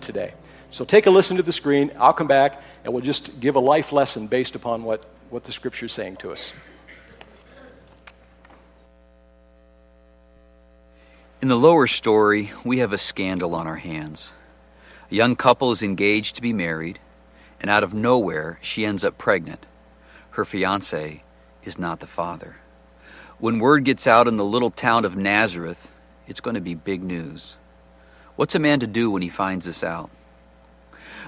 today. So take a listen to the screen. I'll come back and we'll just give a life lesson based upon what, what the scripture is saying to us. In the lower story, we have a scandal on our hands. A young couple is engaged to be married, and out of nowhere, she ends up pregnant. Her fiance is not the father. When word gets out in the little town of Nazareth, it's going to be big news. What's a man to do when he finds this out?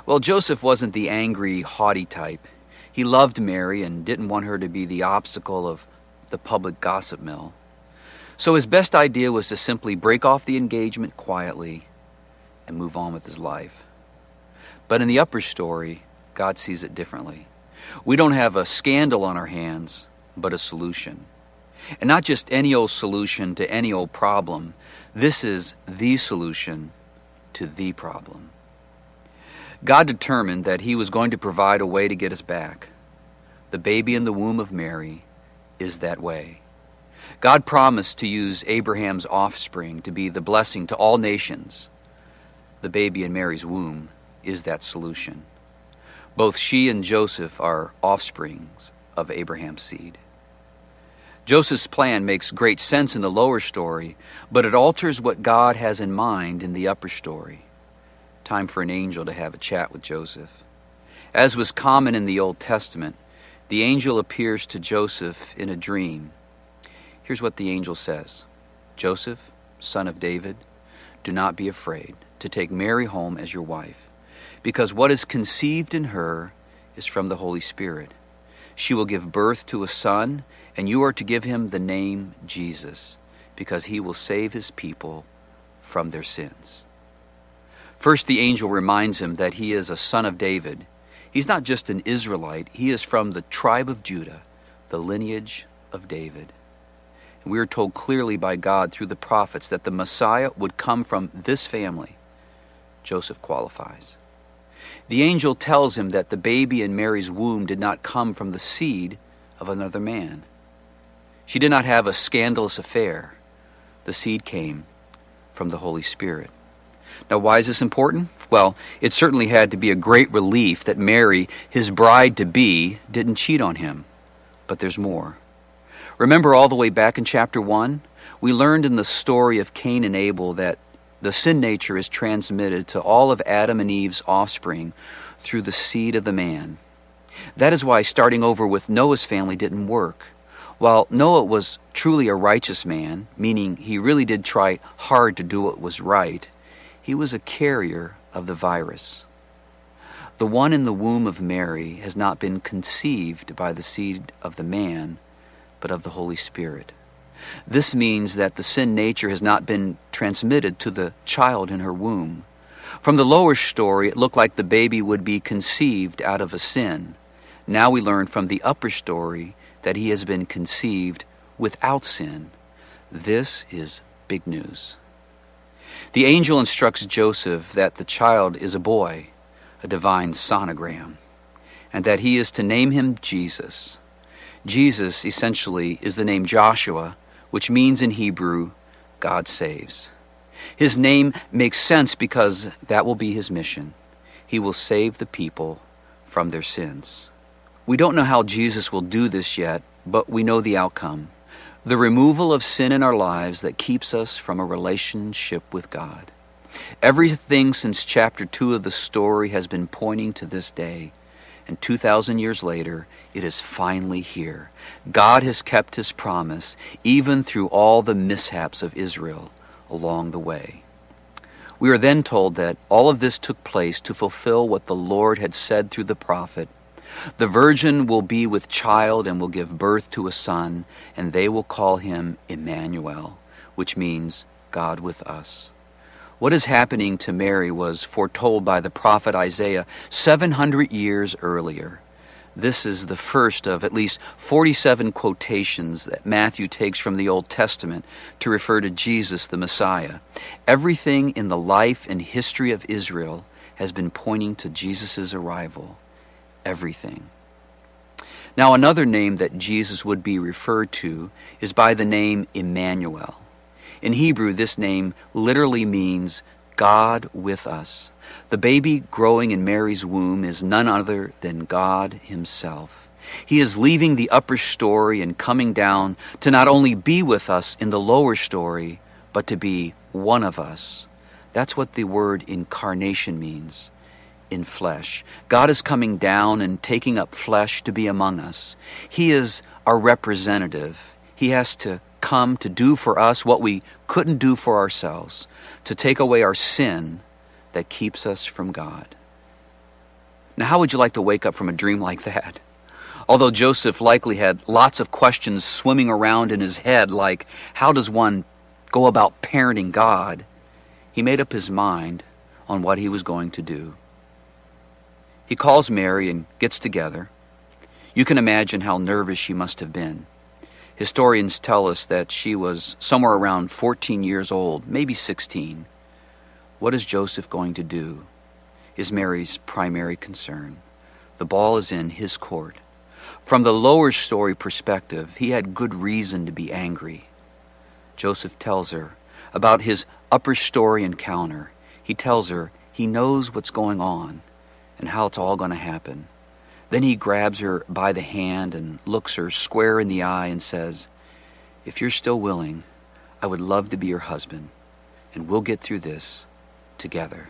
Well, Joseph wasn't the angry, haughty type. He loved Mary and didn't want her to be the obstacle of the public gossip mill. So his best idea was to simply break off the engagement quietly and move on with his life. But in the upper story, God sees it differently. We don't have a scandal on our hands, but a solution. And not just any old solution to any old problem. This is the solution to the problem. God determined that He was going to provide a way to get us back. The baby in the womb of Mary is that way. God promised to use Abraham's offspring to be the blessing to all nations. The baby in Mary's womb is that solution. Both she and Joseph are offsprings of Abraham's seed. Joseph's plan makes great sense in the lower story, but it alters what God has in mind in the upper story. Time for an angel to have a chat with Joseph. As was common in the Old Testament, the angel appears to Joseph in a dream Here's what the angel says Joseph, son of David, do not be afraid to take Mary home as your wife, because what is conceived in her is from the Holy Spirit. She will give birth to a son, and you are to give him the name Jesus, because he will save his people from their sins. First, the angel reminds him that he is a son of David. He's not just an Israelite, he is from the tribe of Judah, the lineage of David. And We are told clearly by God through the prophets that the Messiah would come from this family. Joseph qualifies. The angel tells him that the baby in Mary's womb did not come from the seed of another man. She did not have a scandalous affair. The seed came from the Holy Spirit. Now, why is this important? Well, it certainly had to be a great relief that Mary, his bride to be, didn't cheat on him. But there's more. Remember all the way back in chapter 1? We learned in the story of Cain and Abel that the sin nature is transmitted to all of Adam and Eve's offspring through the seed of the man. That is why starting over with Noah's family didn't work. While Noah was truly a righteous man, meaning he really did try hard to do what was right, he was a carrier of the virus. The one in the womb of Mary has not been conceived by the seed of the man, but of the Holy Spirit. This means that the sin nature has not been transmitted to the child in her womb. From the lower story, it looked like the baby would be conceived out of a sin. Now we learn from the upper story that he has been conceived without sin. This is big news. The angel instructs Joseph that the child is a boy, a divine sonogram, and that he is to name him Jesus. Jesus essentially is the name Joshua, which means in Hebrew, God saves. His name makes sense because that will be his mission. He will save the people from their sins. We don't know how Jesus will do this yet, but we know the outcome the removal of sin in our lives that keeps us from a relationship with God. Everything since chapter 2 of the story has been pointing to this day. And 2,000 years later, it is finally here. God has kept his promise, even through all the mishaps of Israel along the way. We are then told that all of this took place to fulfill what the Lord had said through the prophet The virgin will be with child and will give birth to a son, and they will call him Emmanuel, which means God with us. What is happening to Mary was foretold by the prophet Isaiah 700 years earlier. This is the first of at least 47 quotations that Matthew takes from the Old Testament to refer to Jesus the Messiah. Everything in the life and history of Israel has been pointing to Jesus' arrival. Everything. Now, another name that Jesus would be referred to is by the name Emmanuel. In Hebrew, this name literally means God with us. The baby growing in Mary's womb is none other than God Himself. He is leaving the upper story and coming down to not only be with us in the lower story, but to be one of us. That's what the word incarnation means in flesh. God is coming down and taking up flesh to be among us. He is our representative. He has to come to do for us what we couldn't do for ourselves, to take away our sin that keeps us from God. Now, how would you like to wake up from a dream like that? Although Joseph likely had lots of questions swimming around in his head, like how does one go about parenting God, he made up his mind on what he was going to do. He calls Mary and gets together. You can imagine how nervous she must have been. Historians tell us that she was somewhere around 14 years old, maybe 16. What is Joseph going to do? Is Mary's primary concern. The ball is in his court. From the lower story perspective, he had good reason to be angry. Joseph tells her about his upper story encounter. He tells her he knows what's going on and how it's all going to happen. Then he grabs her by the hand and looks her square in the eye and says, If you're still willing, I would love to be your husband, and we'll get through this together.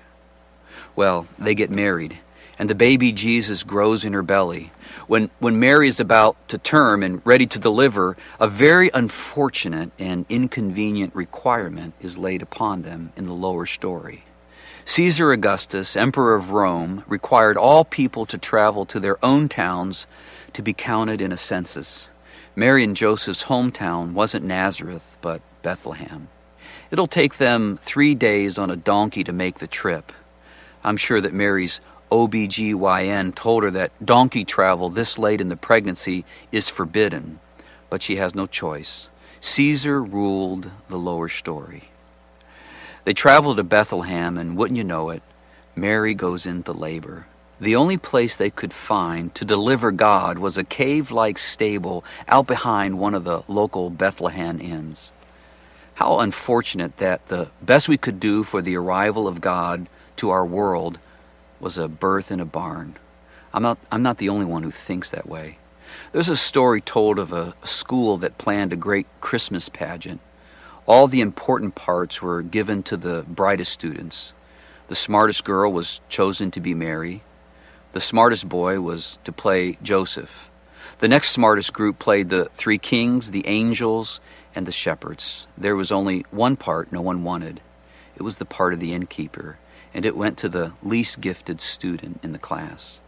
Well, they get married, and the baby Jesus grows in her belly. When, when Mary is about to term and ready to deliver, a very unfortunate and inconvenient requirement is laid upon them in the lower story. Caesar Augustus, Emperor of Rome, required all people to travel to their own towns to be counted in a census. Mary and Joseph's hometown wasn't Nazareth, but Bethlehem. It'll take them three days on a donkey to make the trip. I'm sure that Mary's OBGYN told her that donkey travel this late in the pregnancy is forbidden, but she has no choice. Caesar ruled the lower story. They travel to Bethlehem, and wouldn't you know it, Mary goes into labor. The only place they could find to deliver God was a cave like stable out behind one of the local Bethlehem inns. How unfortunate that the best we could do for the arrival of God to our world was a birth in a barn. I'm not, I'm not the only one who thinks that way. There's a story told of a school that planned a great Christmas pageant. All the important parts were given to the brightest students. The smartest girl was chosen to be Mary. The smartest boy was to play Joseph. The next smartest group played the three kings, the angels, and the shepherds. There was only one part no one wanted. It was the part of the innkeeper, and it went to the least gifted student in the class.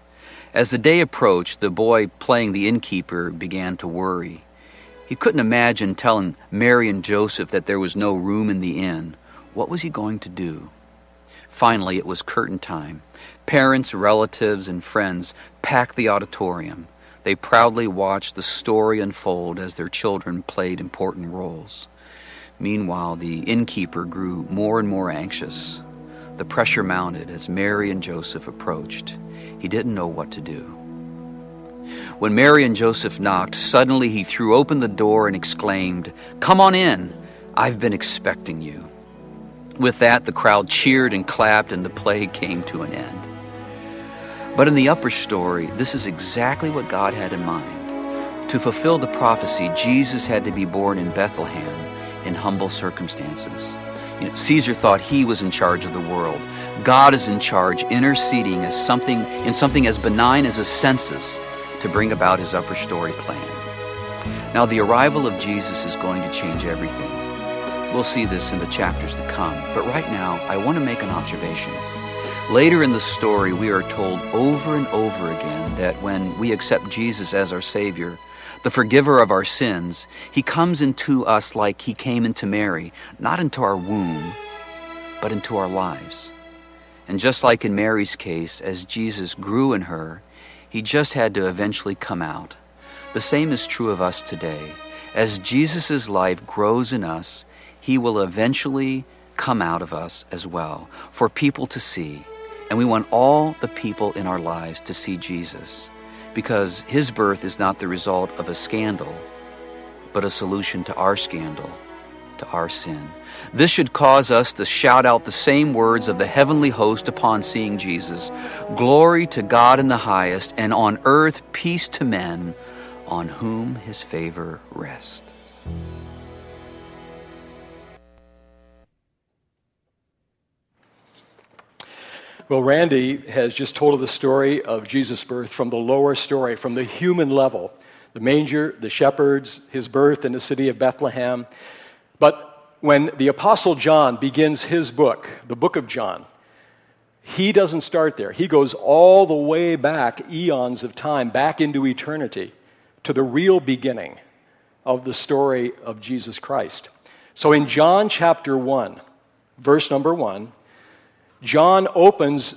As the day approached, the boy playing the innkeeper began to worry. He couldn't imagine telling Mary and Joseph that there was no room in the inn. What was he going to do? Finally, it was curtain time. Parents, relatives, and friends packed the auditorium. They proudly watched the story unfold as their children played important roles. Meanwhile, the innkeeper grew more and more anxious. The pressure mounted as Mary and Joseph approached. He didn't know what to do. When Mary and Joseph knocked, suddenly he threw open the door and exclaimed, Come on in! I've been expecting you. With that, the crowd cheered and clapped, and the play came to an end. But in the upper story, this is exactly what God had in mind. To fulfill the prophecy, Jesus had to be born in Bethlehem in humble circumstances. You know, Caesar thought he was in charge of the world. God is in charge, interceding as something in something as benign as a census to bring about his upper story plan. Now the arrival of Jesus is going to change everything. We'll see this in the chapters to come, but right now I want to make an observation. Later in the story, we are told over and over again that when we accept Jesus as our Savior, the forgiver of our sins, he comes into us like he came into Mary, not into our womb, but into our lives. And just like in Mary's case, as Jesus grew in her, he just had to eventually come out. The same is true of us today. As Jesus' life grows in us, he will eventually come out of us as well for people to see. And we want all the people in our lives to see Jesus because his birth is not the result of a scandal, but a solution to our scandal to our sin. This should cause us to shout out the same words of the heavenly host upon seeing Jesus Glory to God in the highest, and on earth peace to men on whom his favor rests. Well, Randy has just told the story of Jesus' birth from the lower story, from the human level the manger, the shepherds, his birth in the city of Bethlehem. But when the Apostle John begins his book, the book of John, he doesn't start there. He goes all the way back, eons of time, back into eternity, to the real beginning of the story of Jesus Christ. So in John chapter 1, verse number 1, John opens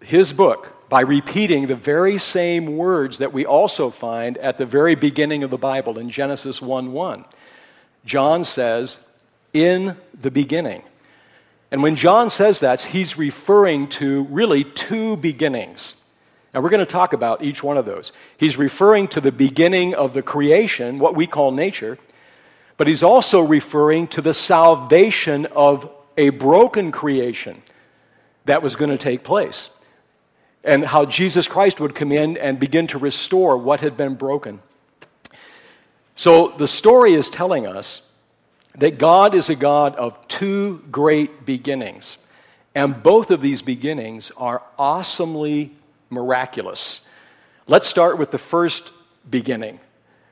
his book by repeating the very same words that we also find at the very beginning of the Bible in Genesis 1 1. John says, In the beginning. And when John says that, he's referring to really two beginnings. And we're going to talk about each one of those. He's referring to the beginning of the creation, what we call nature, but he's also referring to the salvation of a broken creation that was going to take place and how Jesus Christ would come in and begin to restore what had been broken. So the story is telling us that God is a God of two great beginnings. And both of these beginnings are awesomely miraculous. Let's start with the first beginning.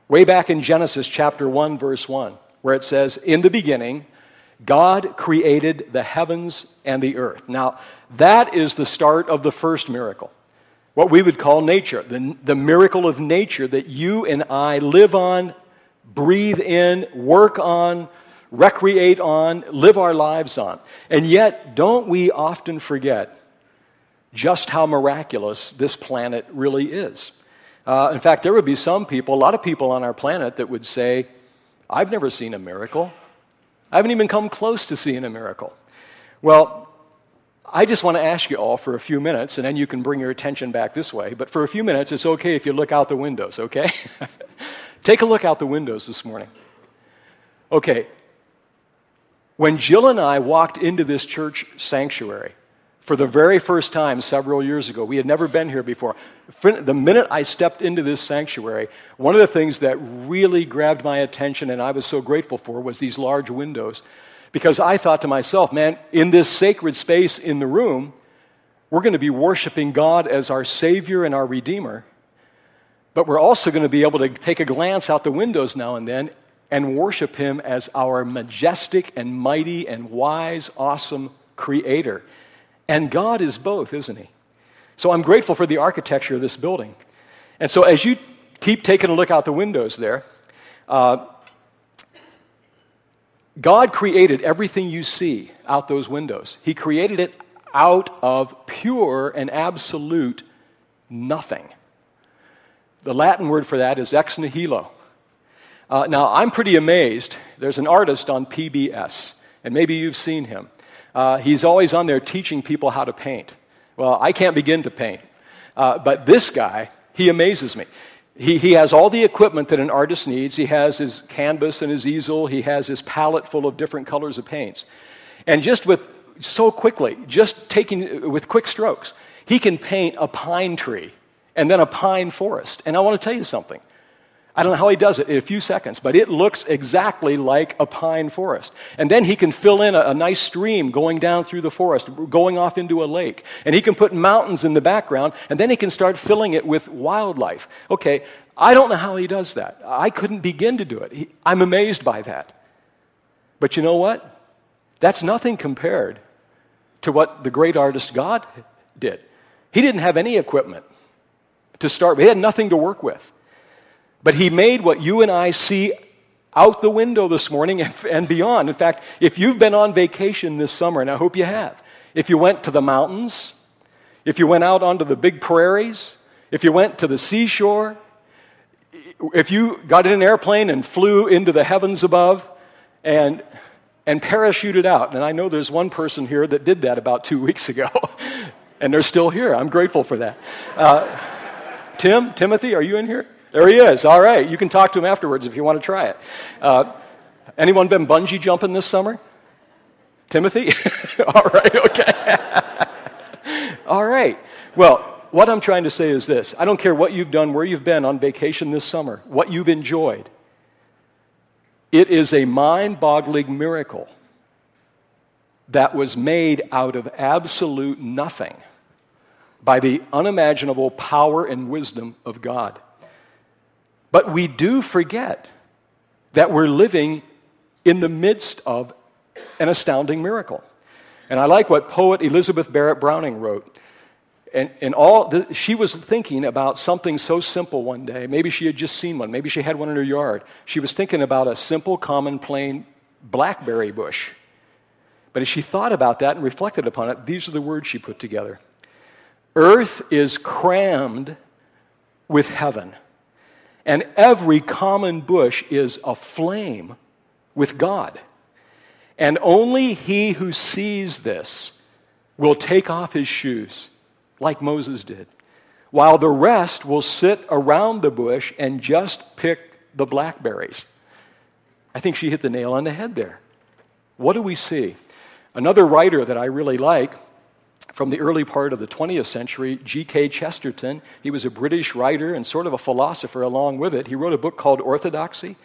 Way back in Genesis chapter 1, verse 1, where it says, In the beginning, God created the heavens and the earth. Now, that is the start of the first miracle, what we would call nature, the, the miracle of nature that you and I live on, breathe in, work on, recreate on, live our lives on. And yet, don't we often forget just how miraculous this planet really is? Uh, in fact, there would be some people, a lot of people on our planet, that would say, I've never seen a miracle. I haven't even come close to seeing a miracle. Well, I just want to ask you all for a few minutes, and then you can bring your attention back this way. But for a few minutes, it's okay if you look out the windows, okay? Take a look out the windows this morning. Okay. When Jill and I walked into this church sanctuary for the very first time several years ago, we had never been here before. The minute I stepped into this sanctuary, one of the things that really grabbed my attention and I was so grateful for was these large windows. Because I thought to myself, man, in this sacred space in the room, we're going to be worshiping God as our Savior and our Redeemer. But we're also going to be able to take a glance out the windows now and then and worship Him as our majestic and mighty and wise, awesome Creator. And God is both, isn't He? So I'm grateful for the architecture of this building. And so as you keep taking a look out the windows there, uh, God created everything you see out those windows. He created it out of pure and absolute nothing. The Latin word for that is ex nihilo. Uh, now, I'm pretty amazed. There's an artist on PBS, and maybe you've seen him. Uh, he's always on there teaching people how to paint. Well, I can't begin to paint. Uh, but this guy, he amazes me. He, he has all the equipment that an artist needs. He has his canvas and his easel. He has his palette full of different colors of paints. And just with so quickly, just taking with quick strokes, he can paint a pine tree and then a pine forest. And I want to tell you something. I don't know how he does it in a few seconds, but it looks exactly like a pine forest. And then he can fill in a, a, nice stream going down through the forest, going off into a lake. And he can put mountains in the background, and then he can start filling it with wildlife. Okay, I don't know how he does that. I couldn't begin to do it. He, I'm amazed by that. But you know what? That's nothing compared to what the great artist God did. He didn't have any equipment to start with, he had nothing to work with. But he made what you and I see out the window this morning and beyond. In fact, if you've been on vacation this summer, and I hope you have, if you went to the mountains, if you went out onto the big prairies, if you went to the seashore, if you got in an airplane and flew into the heavens above and, and parachuted out, and I know there's one person here that did that about two weeks ago, and they're still here. I'm grateful for that. Uh, Tim, Timothy, are you in here? There he is. All right. You can talk to him afterwards if you want to try it. Uh, Anyone been bungee jumping this summer? Timothy? All right, okay. All right. Well, what I'm trying to say is this I don't care what you've done, where you've been on vacation this summer, what you've enjoyed. It is a mind boggling miracle that was made out of absolute nothing by the unimaginable power and wisdom of God. But we do forget that we're living in the midst of an astounding miracle. And I like what poet Elizabeth Barrett Browning wrote. And, and all the, she was thinking about something so simple one day. Maybe she had just seen one. Maybe she had one in her yard. She was thinking about a simple, common, plain blackberry bush. But as she thought about that and reflected upon it, these are the words she put together Earth is crammed with heaven, and every common bush is aflame with God. And only he who sees this will take off his shoes, like Moses did, while the rest will sit around the bush and just pick the blackberries. I think she hit the nail on the head there. What do we see? Another writer that I really like from the early part of the 20th century, G.K. Chesterton. He was a British writer and sort of a philosopher along with it. He wrote a book called Orthodoxy.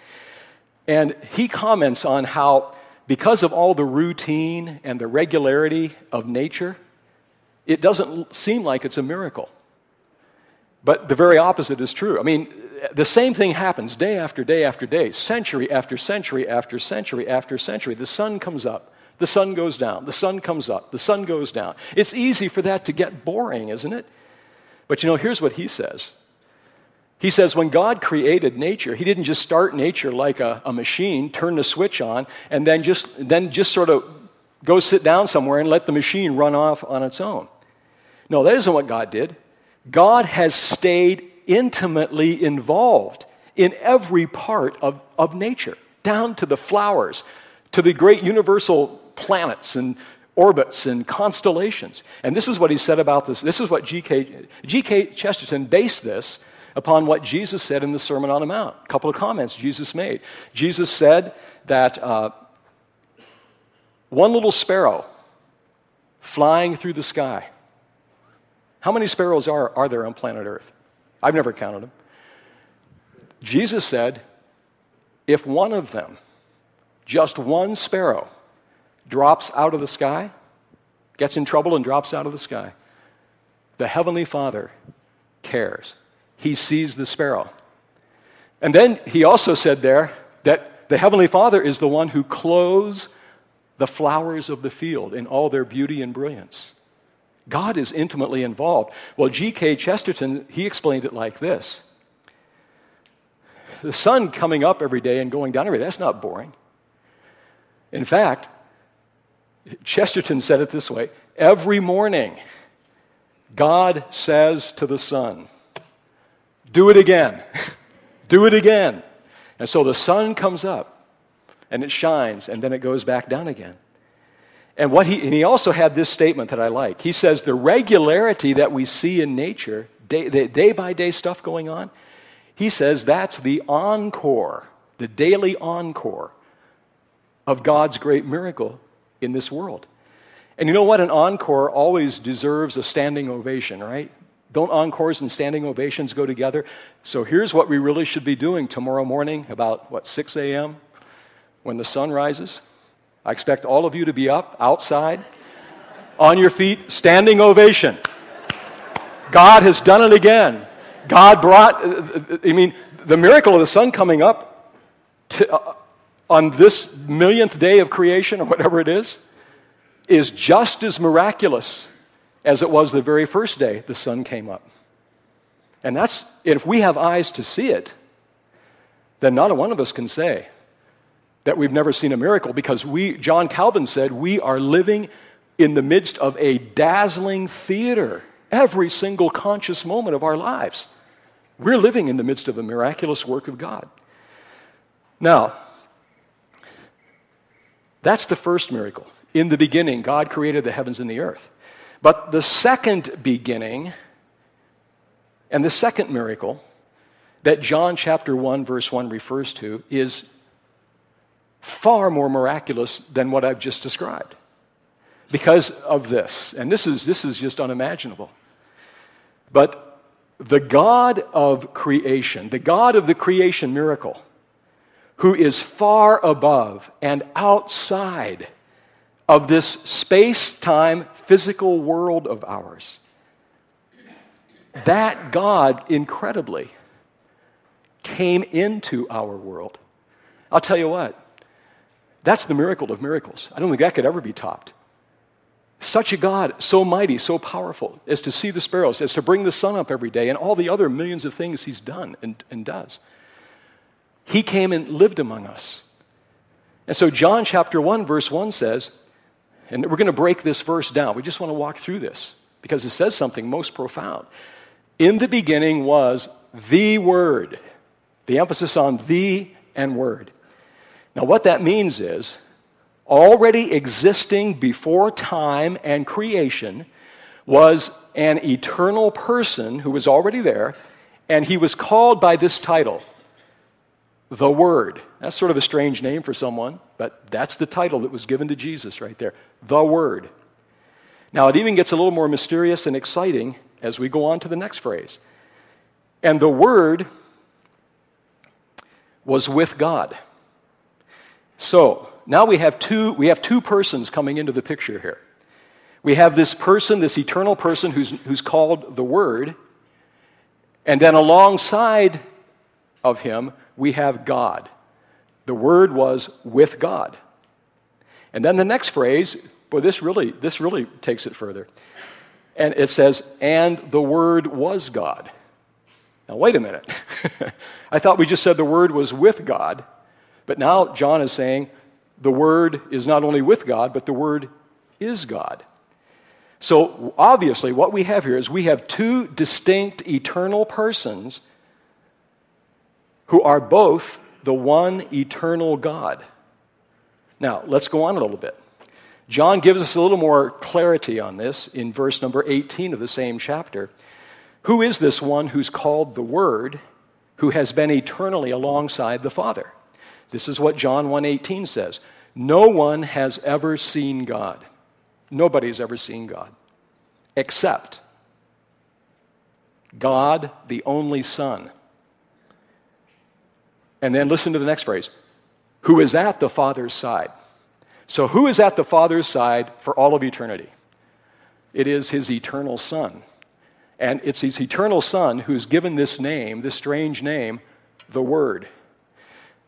And he comments on how, because of all the routine and the regularity of nature, it doesn't seem like it's a miracle. But the very opposite is true. I mean, the same thing happens day after day after day, century after century after century after century. The sun comes up the sun goes down, the sun comes up, the sun goes down. It's easy for that to get boring, isn't it? But you know, here's what he says. He says, when God created nature, he didn't just start nature like a, a machine, turn the switch on, and then just, then just sort of go sit down somewhere and let the machine run off on its own. No, that isn't what God did. God has stayed intimately involved in every part of, of nature, down to the flowers, to the great universal planets and orbits and constellations. And this is what he said about this. This is what G.K. G.K. Chesterton based this upon what Jesus said in the Sermon on the Mount. A couple of comments Jesus made. Jesus said that uh, one little sparrow flying through the sky. How many sparrows are, are there on planet Earth? I've never counted them. Jesus said, if one of them, just one sparrow, drops out of the sky, gets in trouble and drops out of the sky. The Heavenly Father cares. He sees the sparrow. And then he also said there that the Heavenly Father is the one who clothes the flowers of the field in all their beauty and brilliance. God is intimately involved. Well, G.K. Chesterton, he explained it like this The sun coming up every day and going down every day, that's not boring. In fact, Chesterton said it this way every morning, God says to the sun, Do it again. Do it again. And so the sun comes up and it shines and then it goes back down again. And, what he, and he also had this statement that I like. He says, The regularity that we see in nature, day, the day by day stuff going on, he says that's the encore, the daily encore of God's great miracle in this world. And you know what? An encore always deserves a standing ovation, right? Don't encores and standing ovations go together? So here's what we really should be doing tomorrow morning, about what, 6 a.m., when the sun rises. I expect all of you to be up outside, on your feet, standing ovation. God has done it again. God brought, uh, uh, uh, I mean, the miracle of the sun coming up to, uh, on this millionth day of creation, or whatever it is, is just as miraculous as it was the very first day the sun came up. And that's, if we have eyes to see it, then not a one of us can say that we've never seen a miracle because we, John Calvin said, we are living in the midst of a dazzling theater every single conscious moment of our lives. We're living in the midst of a miraculous work of God. Now, that's the first miracle. In the beginning, God created the heavens and the earth. But the second beginning and the second miracle that John chapter 1, verse 1 refers to is far more miraculous than what I've just described because of this. And this is, this is just unimaginable. But the God of creation, the God of the creation miracle, who is far above and outside of this space time physical world of ours, that God incredibly came into our world. I'll tell you what, that's the miracle of miracles. I don't think that could ever be topped. Such a God, so mighty, so powerful, as to see the sparrows, as to bring the sun up every day, and all the other millions of things he's done and, and does. He came and lived among us. And so, John chapter 1, verse 1 says, and we're going to break this verse down. We just want to walk through this because it says something most profound. In the beginning was the Word, the emphasis on the and Word. Now, what that means is already existing before time and creation, was an eternal person who was already there, and he was called by this title, the Word. That's sort of a strange name for someone, but that's the title that was given to Jesus right there, the Word. Now, it even gets a little more mysterious and exciting as we go on to the next phrase. And the Word was with God. So, now we have two, we have two persons coming into the picture here. We have this person, this eternal person who's, who's called the Word, and then alongside of him, we have God. The Word was with God. And then the next phrase, boy, this really, this really takes it further. And it says, and the Word was God. Now, wait a minute. I thought we just said the Word was with God, but now John is saying the Word is not only with God, but the Word is God. So, obviously, what we have here is we have two distinct eternal persons who are both the one eternal God. Now, let's go on a little bit. John gives us a little more clarity on this in verse number 18 of the same chapter. Who is this one who's called the Word, who has been eternally alongside the Father? This is what John 1:18 says. No one has ever seen God. Nobody's ever seen God except God, the only Son. And then listen to the next phrase who is at the Father's side. So, who is at the Father's side for all of eternity? It is his eternal Son. And it's his eternal Son who's given this name, this strange name, the Word.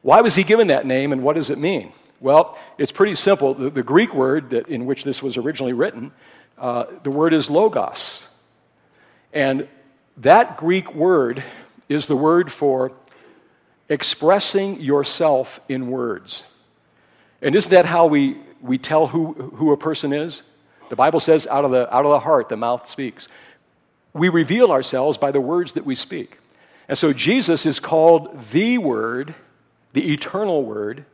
Why was he given that name and what does it mean? Well, it's pretty simple. The, the Greek word that, in which this was originally written, uh, the word is logos. And that Greek word is the word for expressing yourself in words. And isn't that how we, we tell who, who a person is? The Bible says, out of, the, out of the heart, the mouth speaks. We reveal ourselves by the words that we speak. And so Jesus is called the Word the eternal Word,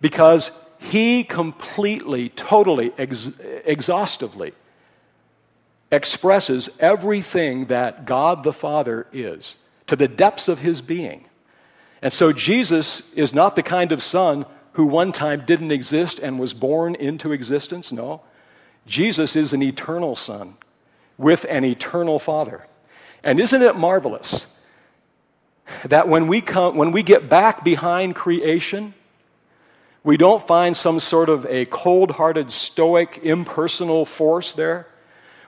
because he completely, totally, ex- exhaustively expresses everything that God the Father is to the depths of his being. And so Jesus is not the kind of son who one time didn't exist and was born into existence. No. Jesus is an eternal son with an eternal father. And isn't it marvelous that when we, come, when we get back behind creation, we don't find some sort of a cold hearted, stoic, impersonal force there.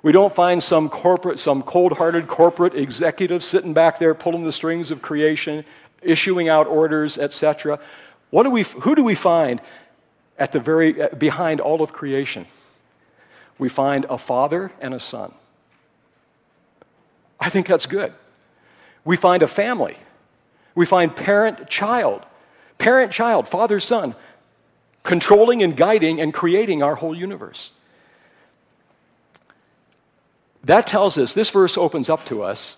We don't find some corporate, some cold hearted corporate executive sitting back there pulling the strings of creation, issuing out orders, etc. What do we, who do we find at the very, eh, behind all of creation? We find a father and a son. I think that's good. We find a family we find parent child, parent child, father son, controlling and guiding and creating our whole universe. That tells us, this verse opens up to us,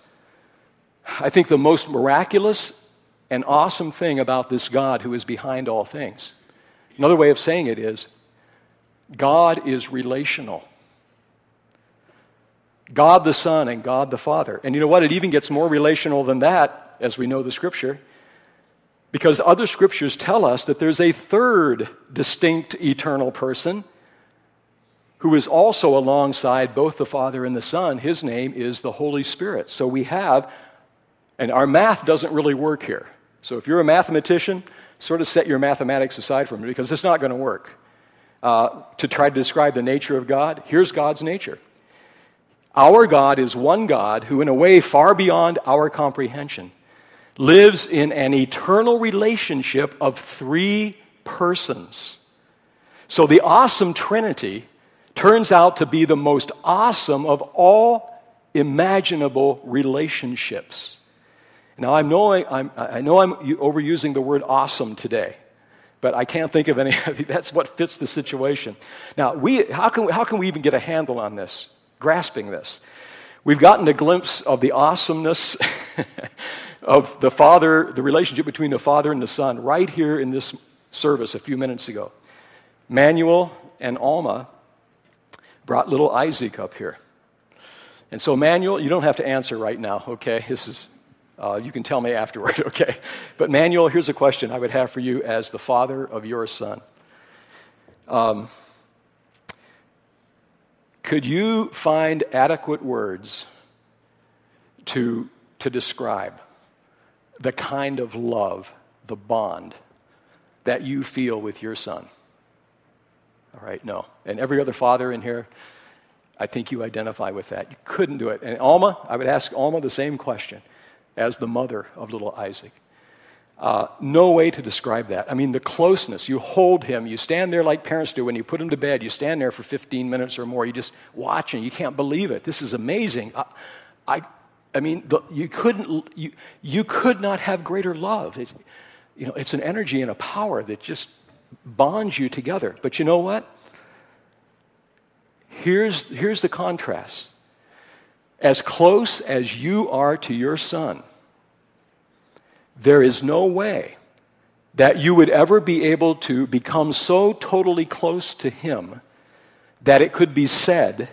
I think, the most miraculous and awesome thing about this God who is behind all things. Another way of saying it is God is relational. God the Son and God the Father. And you know what? It even gets more relational than that as we know the scripture. Because other scriptures tell us that there's a third distinct eternal person who is also alongside both the Father and the Son. His name is the Holy Spirit. So we have, and our math doesn't really work here. So if you're a mathematician, sort of set your mathematics aside for a minute because it's not going to work. Uh, to try to describe the nature of God, here's God's nature. Our God is one God who, in a way far beyond our comprehension, lives in an eternal relationship of three persons. So the awesome Trinity turns out to be the most awesome of all imaginable relationships. Now, I'm knowing, I'm, I know I'm overusing the word awesome today, but I can't think of any. That's what fits the situation. Now, we, how, can, we, how can we even get a handle on this, grasping this? We've gotten a glimpse of the awesomeness of the Father, the relationship between the Father and the Son, right here in this service a few minutes ago. Manuel and Alma brought little Isaac up here. And so, Manuel, you don't have to answer right now, okay? This is, uh, you can tell me afterward, okay? But, Manuel, here's a question I would have for you as the father of your son. Um, could you find adequate words to, to describe the kind of love, the bond that you feel with your son? All right, no. And every other father in here, I think you identify with that. You couldn't do it. And Alma, I would ask Alma the same question as the mother of little Isaac. Uh, no way to describe that. I mean, the closeness. You hold him. You stand there like parents do when you put him to bed. You stand there for 15 minutes or more. You just watch and You can't believe it. This is amazing. I, I, I mean, the, you couldn't. You, you could not have greater love. It, you know, it's an energy and a power that just bonds you together. But you know what? Here's, here's the contrast. As close as you are to your son, there is no way that you would ever be able to become so totally close to him that it could be said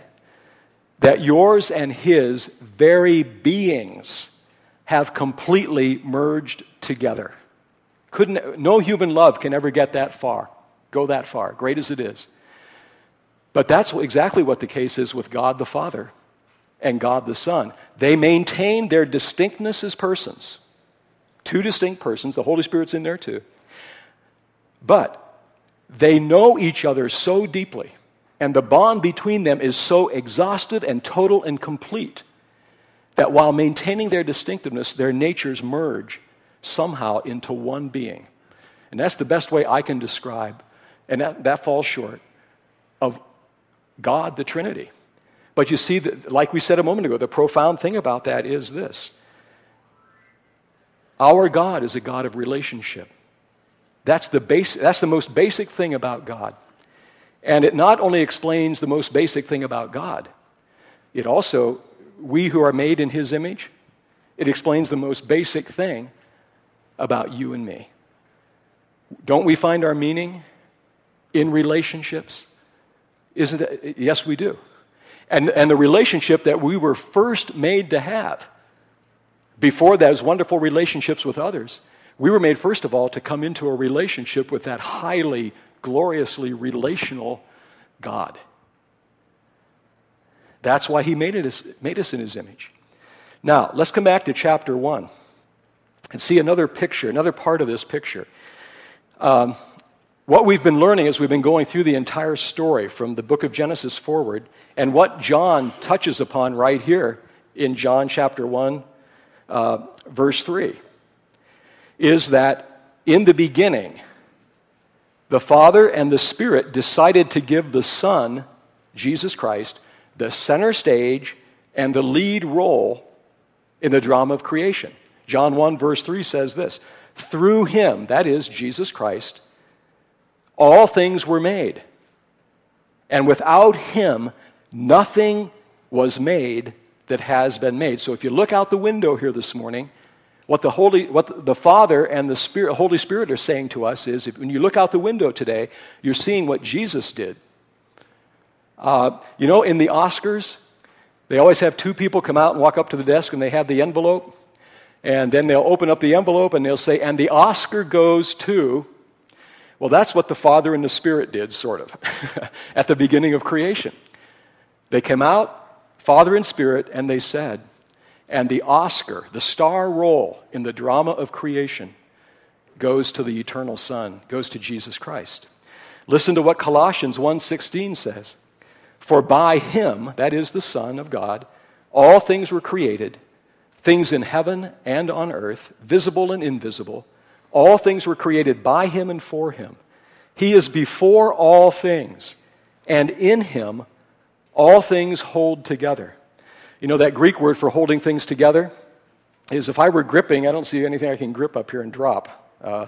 that yours and his very beings have completely merged together. Couldn't, no human love can ever get that far, go that far, great as it is. But that's exactly what the case is with God the Father and God the Son. They maintain their distinctness as persons, two distinct persons, the Holy Spirit's in there too. But they know each other so deeply, and the bond between them is so exhaustive and total and complete that while maintaining their distinctiveness, their natures merge somehow into one being. And that's the best way I can describe, and that, that falls short of God the Trinity. But you see, that, like we said a moment ago, the profound thing about that is this our God is a God of relationship. That's the, base, that's the most basic thing about God. And it not only explains the most basic thing about God, it also, we who are made in His image, it explains the most basic thing about you and me. Don't we find our meaning in relationships? Isn't that, yes, we do. And, and the relationship that we were first made to have, before those wonderful relationships with others, we were made, first of all, to come into a relationship with that highly, gloriously relational God. That's why he made, it, made us in his image. Now, let's come back to chapter 1 and see another picture, another part of this picture. Um, what we've been learning as we've been going through the entire story from the book of Genesis forward, and what John touches upon right here in John chapter 1, uh, verse 3, is that in the beginning, the Father and the Spirit decided to give the Son, Jesus Christ, the center stage and the lead role in the drama of creation. John 1, verse 3 says this Through him, that is, Jesus Christ, all things were made. And without him, nothing was made that has been made. So if you look out the window here this morning, what the Holy, what the Father and the Spirit, Holy Spirit are saying to us is, if, when you look out the window today, you're seeing what Jesus did. Uh, you know, in the Oscars, they always have two people come out and walk up to the desk, and they have the envelope, And then they'll open up the envelope and they'll say, and the Oscar goes to. Well, that's what the Father and the Spirit did, sort of, at the beginning of creation. They came out, Father and Spirit, and they said, and the Oscar, the star role in the drama of creation, goes to the eternal Son, goes to Jesus Christ. Listen to what Colossians 1:16 says. For by him, that is the Son of God, all things were created, things in heaven and on earth, visible and invisible. All things were created by him and for him. He is before all things, and in him all things hold together. You know, that Greek word for holding things together is if I were gripping, I don't see anything I can grip up here and drop. Uh,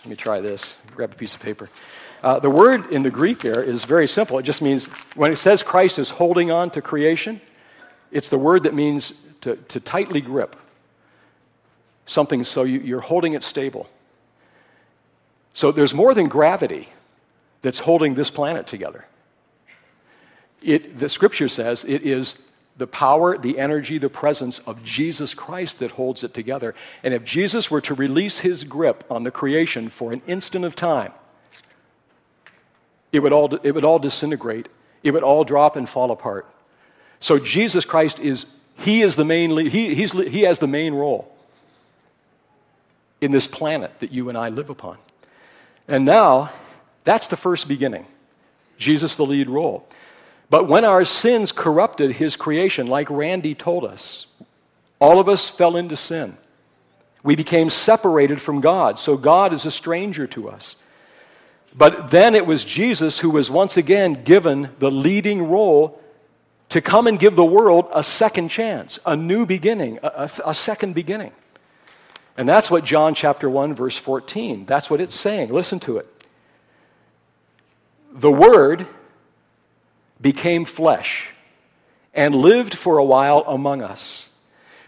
let me try this. Grab a piece of paper. Uh, the word in the Greek there is very simple. It just means, when it says Christ is holding on to creation, it's the word that means to, to tightly grip something so you, you're holding it stable. So there's more than gravity that's holding this planet together. It, the scripture says it is the power, the energy, the presence of Jesus Christ that holds it together. And if Jesus were to release his grip on the creation for an instant of time, it would all, it would all disintegrate. It would all drop and fall apart. So Jesus Christ is, he is the main, he, he's, he has the main role in this planet that you and I live upon. And now, that's the first beginning. Jesus, the lead role. But when our sins corrupted his creation, like Randy told us, all of us fell into sin. We became separated from God, so God is a stranger to us. But then it was Jesus who was once again given the leading role to come and give the world a second chance, a new beginning, a, a, a, second beginning. And that's what John chapter 1 verse 14, that's what it's saying. Listen to it. The word became flesh and lived for a while among us.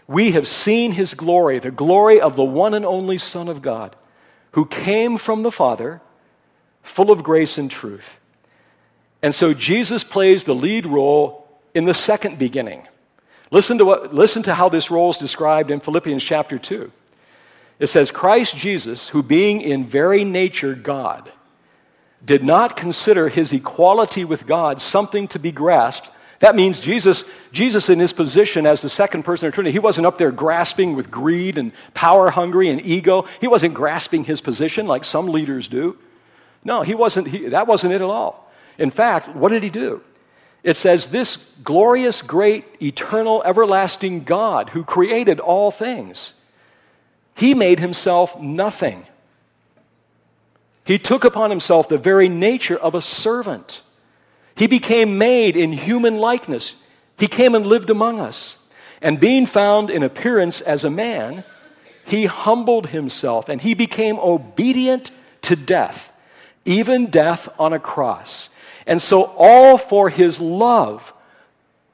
We have seen his glory, the glory of the one and only Son of God, who came from the Father full of grace and truth. And so Jesus plays the lead role in the second beginning. Listen to, what, listen to how this role is described in Philippians chapter 2. It says, Christ Jesus, who being in very nature God, did not consider his equality with God something to be grasped. That means Jesus, Jesus in his position as the second person of the Trinity, he wasn't up there grasping with greed and power hungry and ego. He wasn't grasping his position like some leaders do. No, he wasn't, he, that wasn't it at all. In fact, what did he do? It says, This glorious, great, eternal, everlasting God who created all things, he made himself nothing. He took upon himself the very nature of a servant. He became made in human likeness. He came and lived among us. And being found in appearance as a man, he humbled himself and he became obedient to death even death on a cross. And so, all for his love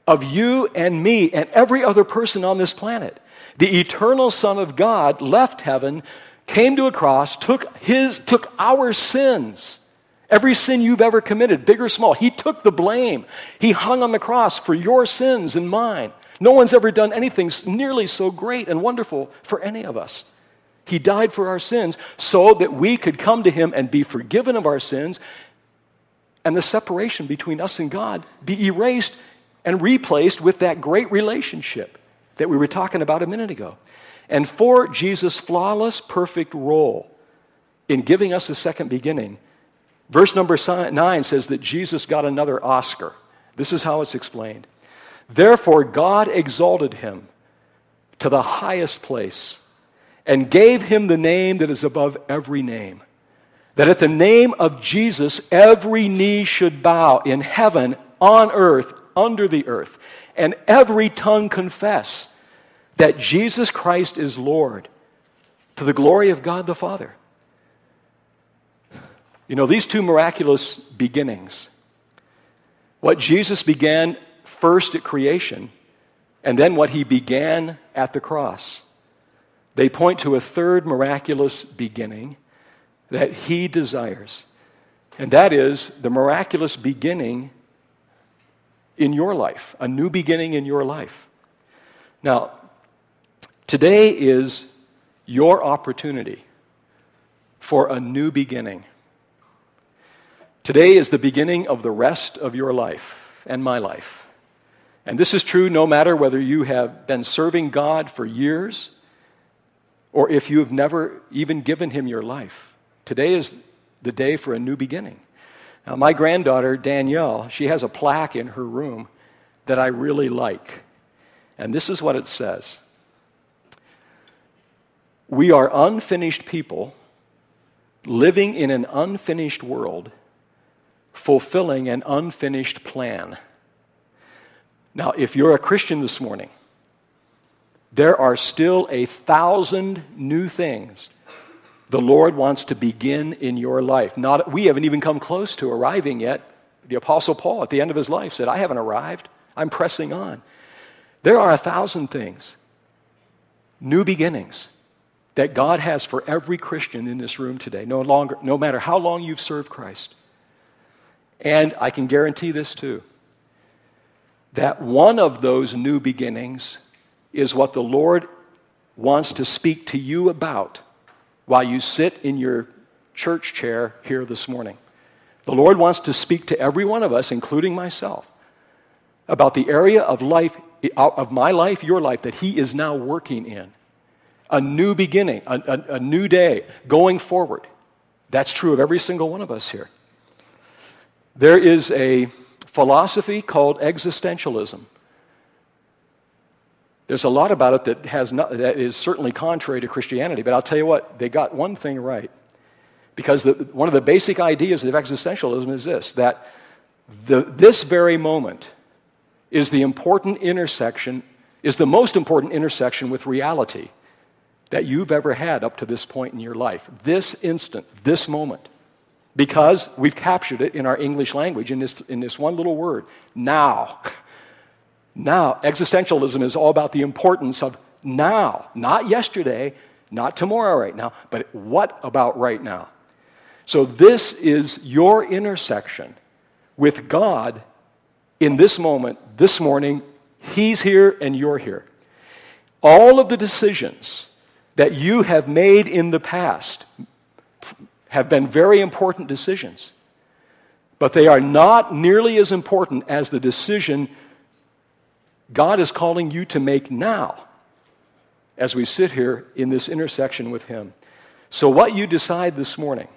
of you and me and every other person on this planet. The eternal Son of God left heaven, came to a cross, took, his, took our sins. Every sin you've ever committed, big or small, he took the blame. He hung on the cross for your sins and mine. No one's ever done anything nearly so great and wonderful for any of us. He died for our sins so that we could come to Him and be forgiven of our sins and the separation between us and God be erased and replaced with that great relationship that we were talking about a minute ago. And for Jesus' flawless, perfect role in giving us a second beginning, verse number nine says that Jesus got another Oscar. This is how it's explained. Therefore, God exalted him to the highest place and gave him the name that is above every name. That at the name of Jesus, every knee should bow in heaven, on earth, under the earth, and every tongue confess that Jesus Christ is Lord to the glory of God the Father. You know, these two miraculous beginnings, what Jesus began first at creation, and then what he began at the cross they point to a third miraculous beginning that he desires. And that is the miraculous beginning in your life, a new beginning in your life. Now, Today is your opportunity for a new beginning. Today is the beginning of the rest of your life and my life. And this is true no matter whether you have been serving God for years or if you have never even given Him your life. Today is the day for a new beginning. Now, my granddaughter, Danielle, she has a plaque in her room that I really like. And this is what it says We are unfinished people living in an unfinished world, fulfilling an unfinished plan. Now, if you're a Christian this morning, there are still a thousand new things the Lord wants to begin in your life. Not, we haven't even come close to arriving yet. The Apostle Paul, at the end of his life, said, I haven't arrived. I'm pressing on. There are a thousand things, new beginnings, that God has for every Christian in this room today, no, longer, no matter how long you've served Christ. And I can guarantee this too that one of those new beginnings is what the Lord wants to speak to you about while you sit in your church chair here this morning. The Lord wants to speak to every one of us, including myself, about the area of life, of my life, your life, that He is now working in a new beginning, a, a, a new day going forward. That's true of every single one of us here. There is a philosophy called existentialism. There's a lot about it that, has not, that is certainly contrary to Christianity, but I'll tell you what, they got one thing right. Because the, one of the basic ideas of existentialism is this that the, this very moment is the important intersection, is the most important intersection with reality that you've ever had up to this point in your life. This instant, this moment. Because we've captured it in our English language in this, in this one little word now. Now, existentialism is all about the importance of now, not yesterday, not tomorrow right now, but what about right now? So, this is your intersection with God in this moment, this morning. He's here and you're here. All of the decisions that you have made in the past have been very important decisions, but they are not nearly as important as the decision God is calling you to make now as we sit here in this intersection with Him. So, what you decide this morning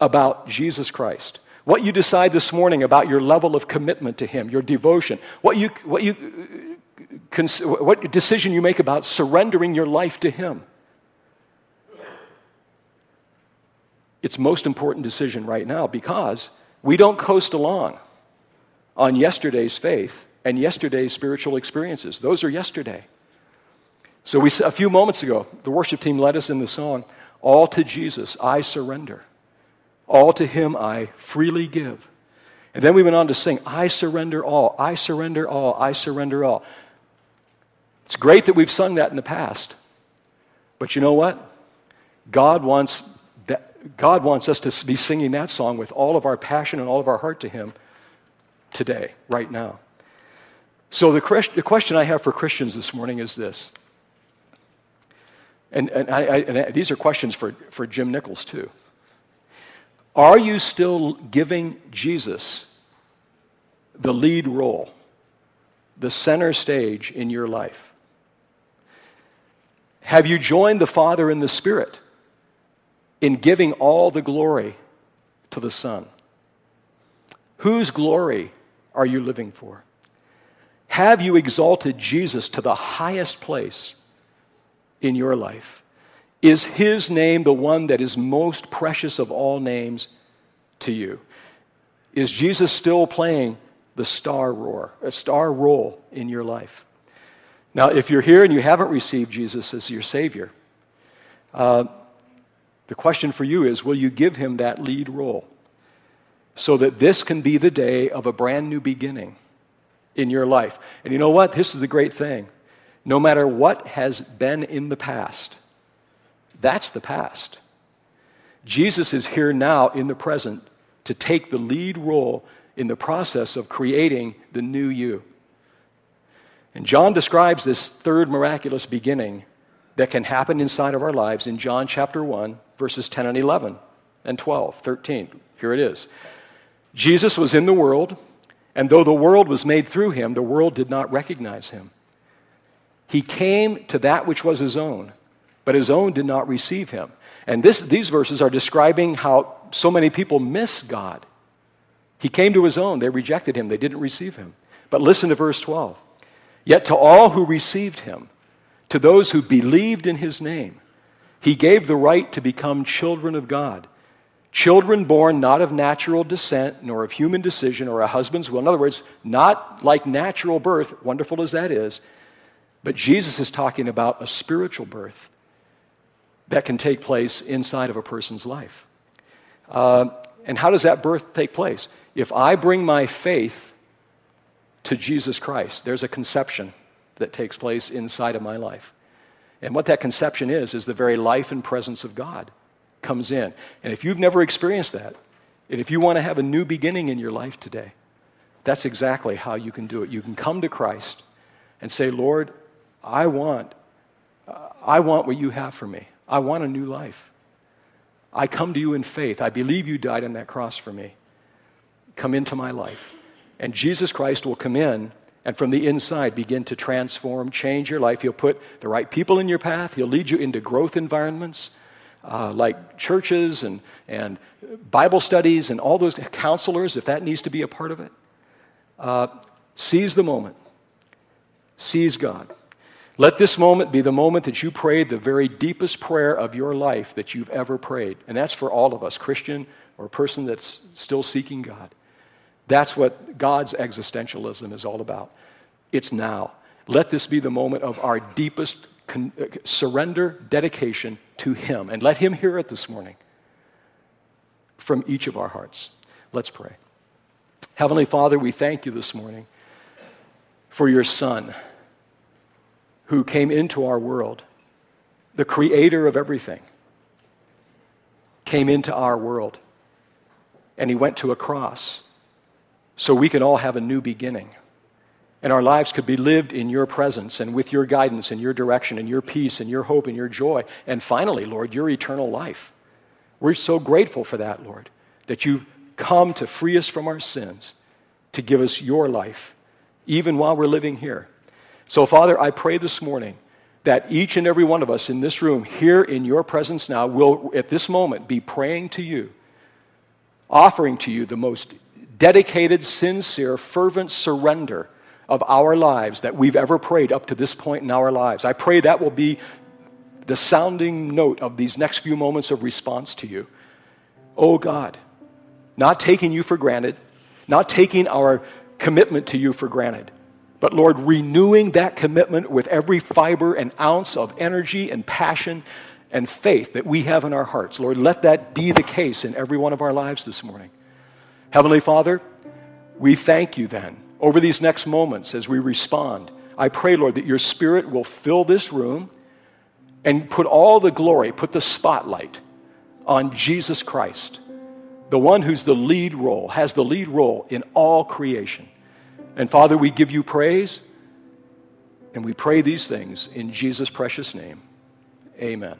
about Jesus Christ, what you decide this morning about your level of commitment to Him, your devotion, what, you, what, you, what decision you make about surrendering your life to Him, it's most important decision right now because we don't coast along on yesterday's faith and yesterday's spiritual experiences. Those are yesterday. So we a few moments ago, the worship team led us in the song, "All to Jesus I surrender. All to him I freely give." And then we went on to sing, "I surrender all. I surrender all. I surrender all." It's great that we've sung that in the past. But you know what? God wants that, God wants us to be singing that song with all of our passion and all of our heart to him today, right now. So, the, the question I have for Christians this morning is this. And, and, I, I, and these are questions for, for Jim Nichols, too. Are you still giving Jesus the lead role, the center stage in your life? Have you joined the Father and the Spirit in giving all the glory to the Son? Whose glory are you living for? Have you exalted Jesus to the highest place in your life? Is his name the one that is most precious of all names to you? Is Jesus still playing the star roar, a star role in your life? Now, if you're here and you haven't received Jesus as your Savior, uh, the question for you is will you give him that lead role so that this can be the day of a brand new beginning? in your life. And you know what? This is the great thing. No matter what has been in the past, that's the past. Jesus is here now in the present to take the lead role in the process of creating the new you. And John describes this third miraculous beginning that can happen inside of our lives in John chapter 1, verses 10 and 11 and 12, 13. Here it is. Jesus was in the world, and though the world was made through him, the world did not recognize him. He came to that which was his own, but his own did not receive him. And this, these verses are describing how so many people miss God. He came to his own, they rejected him, they didn't receive him. But listen to verse 12. Yet to all who received him, to those who believed in his name, he gave the right to become children of God. Children born not of natural descent, nor of human decision or a husband's will. In other words, not like natural birth, wonderful as that is, but Jesus is talking about a spiritual birth that can take place inside of a person's life. Uh, and how does that birth take place? If I bring my faith to Jesus Christ, there's a conception that takes place inside of my life. And what that conception is, is the very life and presence of God comes in. And if you've never experienced that, and if you want to have a new beginning in your life today, that's exactly how you can do it. You can come to Christ and say, Lord, I want, I want what you have for me. I want a new life. I come to you in faith. I believe you died on that cross for me. Come into my life. And Jesus Christ will come in and from the inside begin to transform, change your life. He'll put the right people in your path. He'll lead you into growth environments uh, like churches and, and Bible studies and all those counselors, if that needs to be a part of it. Uh, seize the moment, seize God. Let this moment be the moment that you prayed the very deepest prayer of your life that you've ever prayed. And that's for all of us, Christian or person that's still seeking God. That's what God's existentialism is all about. It's now. Let this be the moment of our deepest con- uh, surrender, dedication to Him. And let Him hear it this morning from each of our hearts. Let's pray. Heavenly Father, we thank you this morning for your Son who came into our world, the creator of everything, came into our world, and he went to a cross so we can all have a new beginning and our lives could be lived in your presence and with your guidance and your direction and your peace and your hope and your joy. And finally, Lord, your eternal life. We're so grateful for that, Lord, that you've come to free us from our sins, to give us your life, even while we're living here. So, Father, I pray this morning that each and every one of us in this room, here in your presence now, will at this moment be praying to you, offering to you the most dedicated, sincere, fervent surrender of our lives that we've ever prayed up to this point in our lives. I pray that will be the sounding note of these next few moments of response to you. Oh God, not taking you for granted, not taking our commitment to you for granted, but Lord, renewing that commitment with every fiber and ounce of energy and passion and faith that we have in our hearts. Lord, let that be the case in every one of our lives this morning. Heavenly Father, we thank you then over these next moments as we respond. I pray, Lord, that your spirit will fill this room and put all the glory, put the spotlight on Jesus Christ, the one who's the lead role, has the lead role in all creation. And Father, we give you praise and we pray these things in Jesus' precious name. Amen.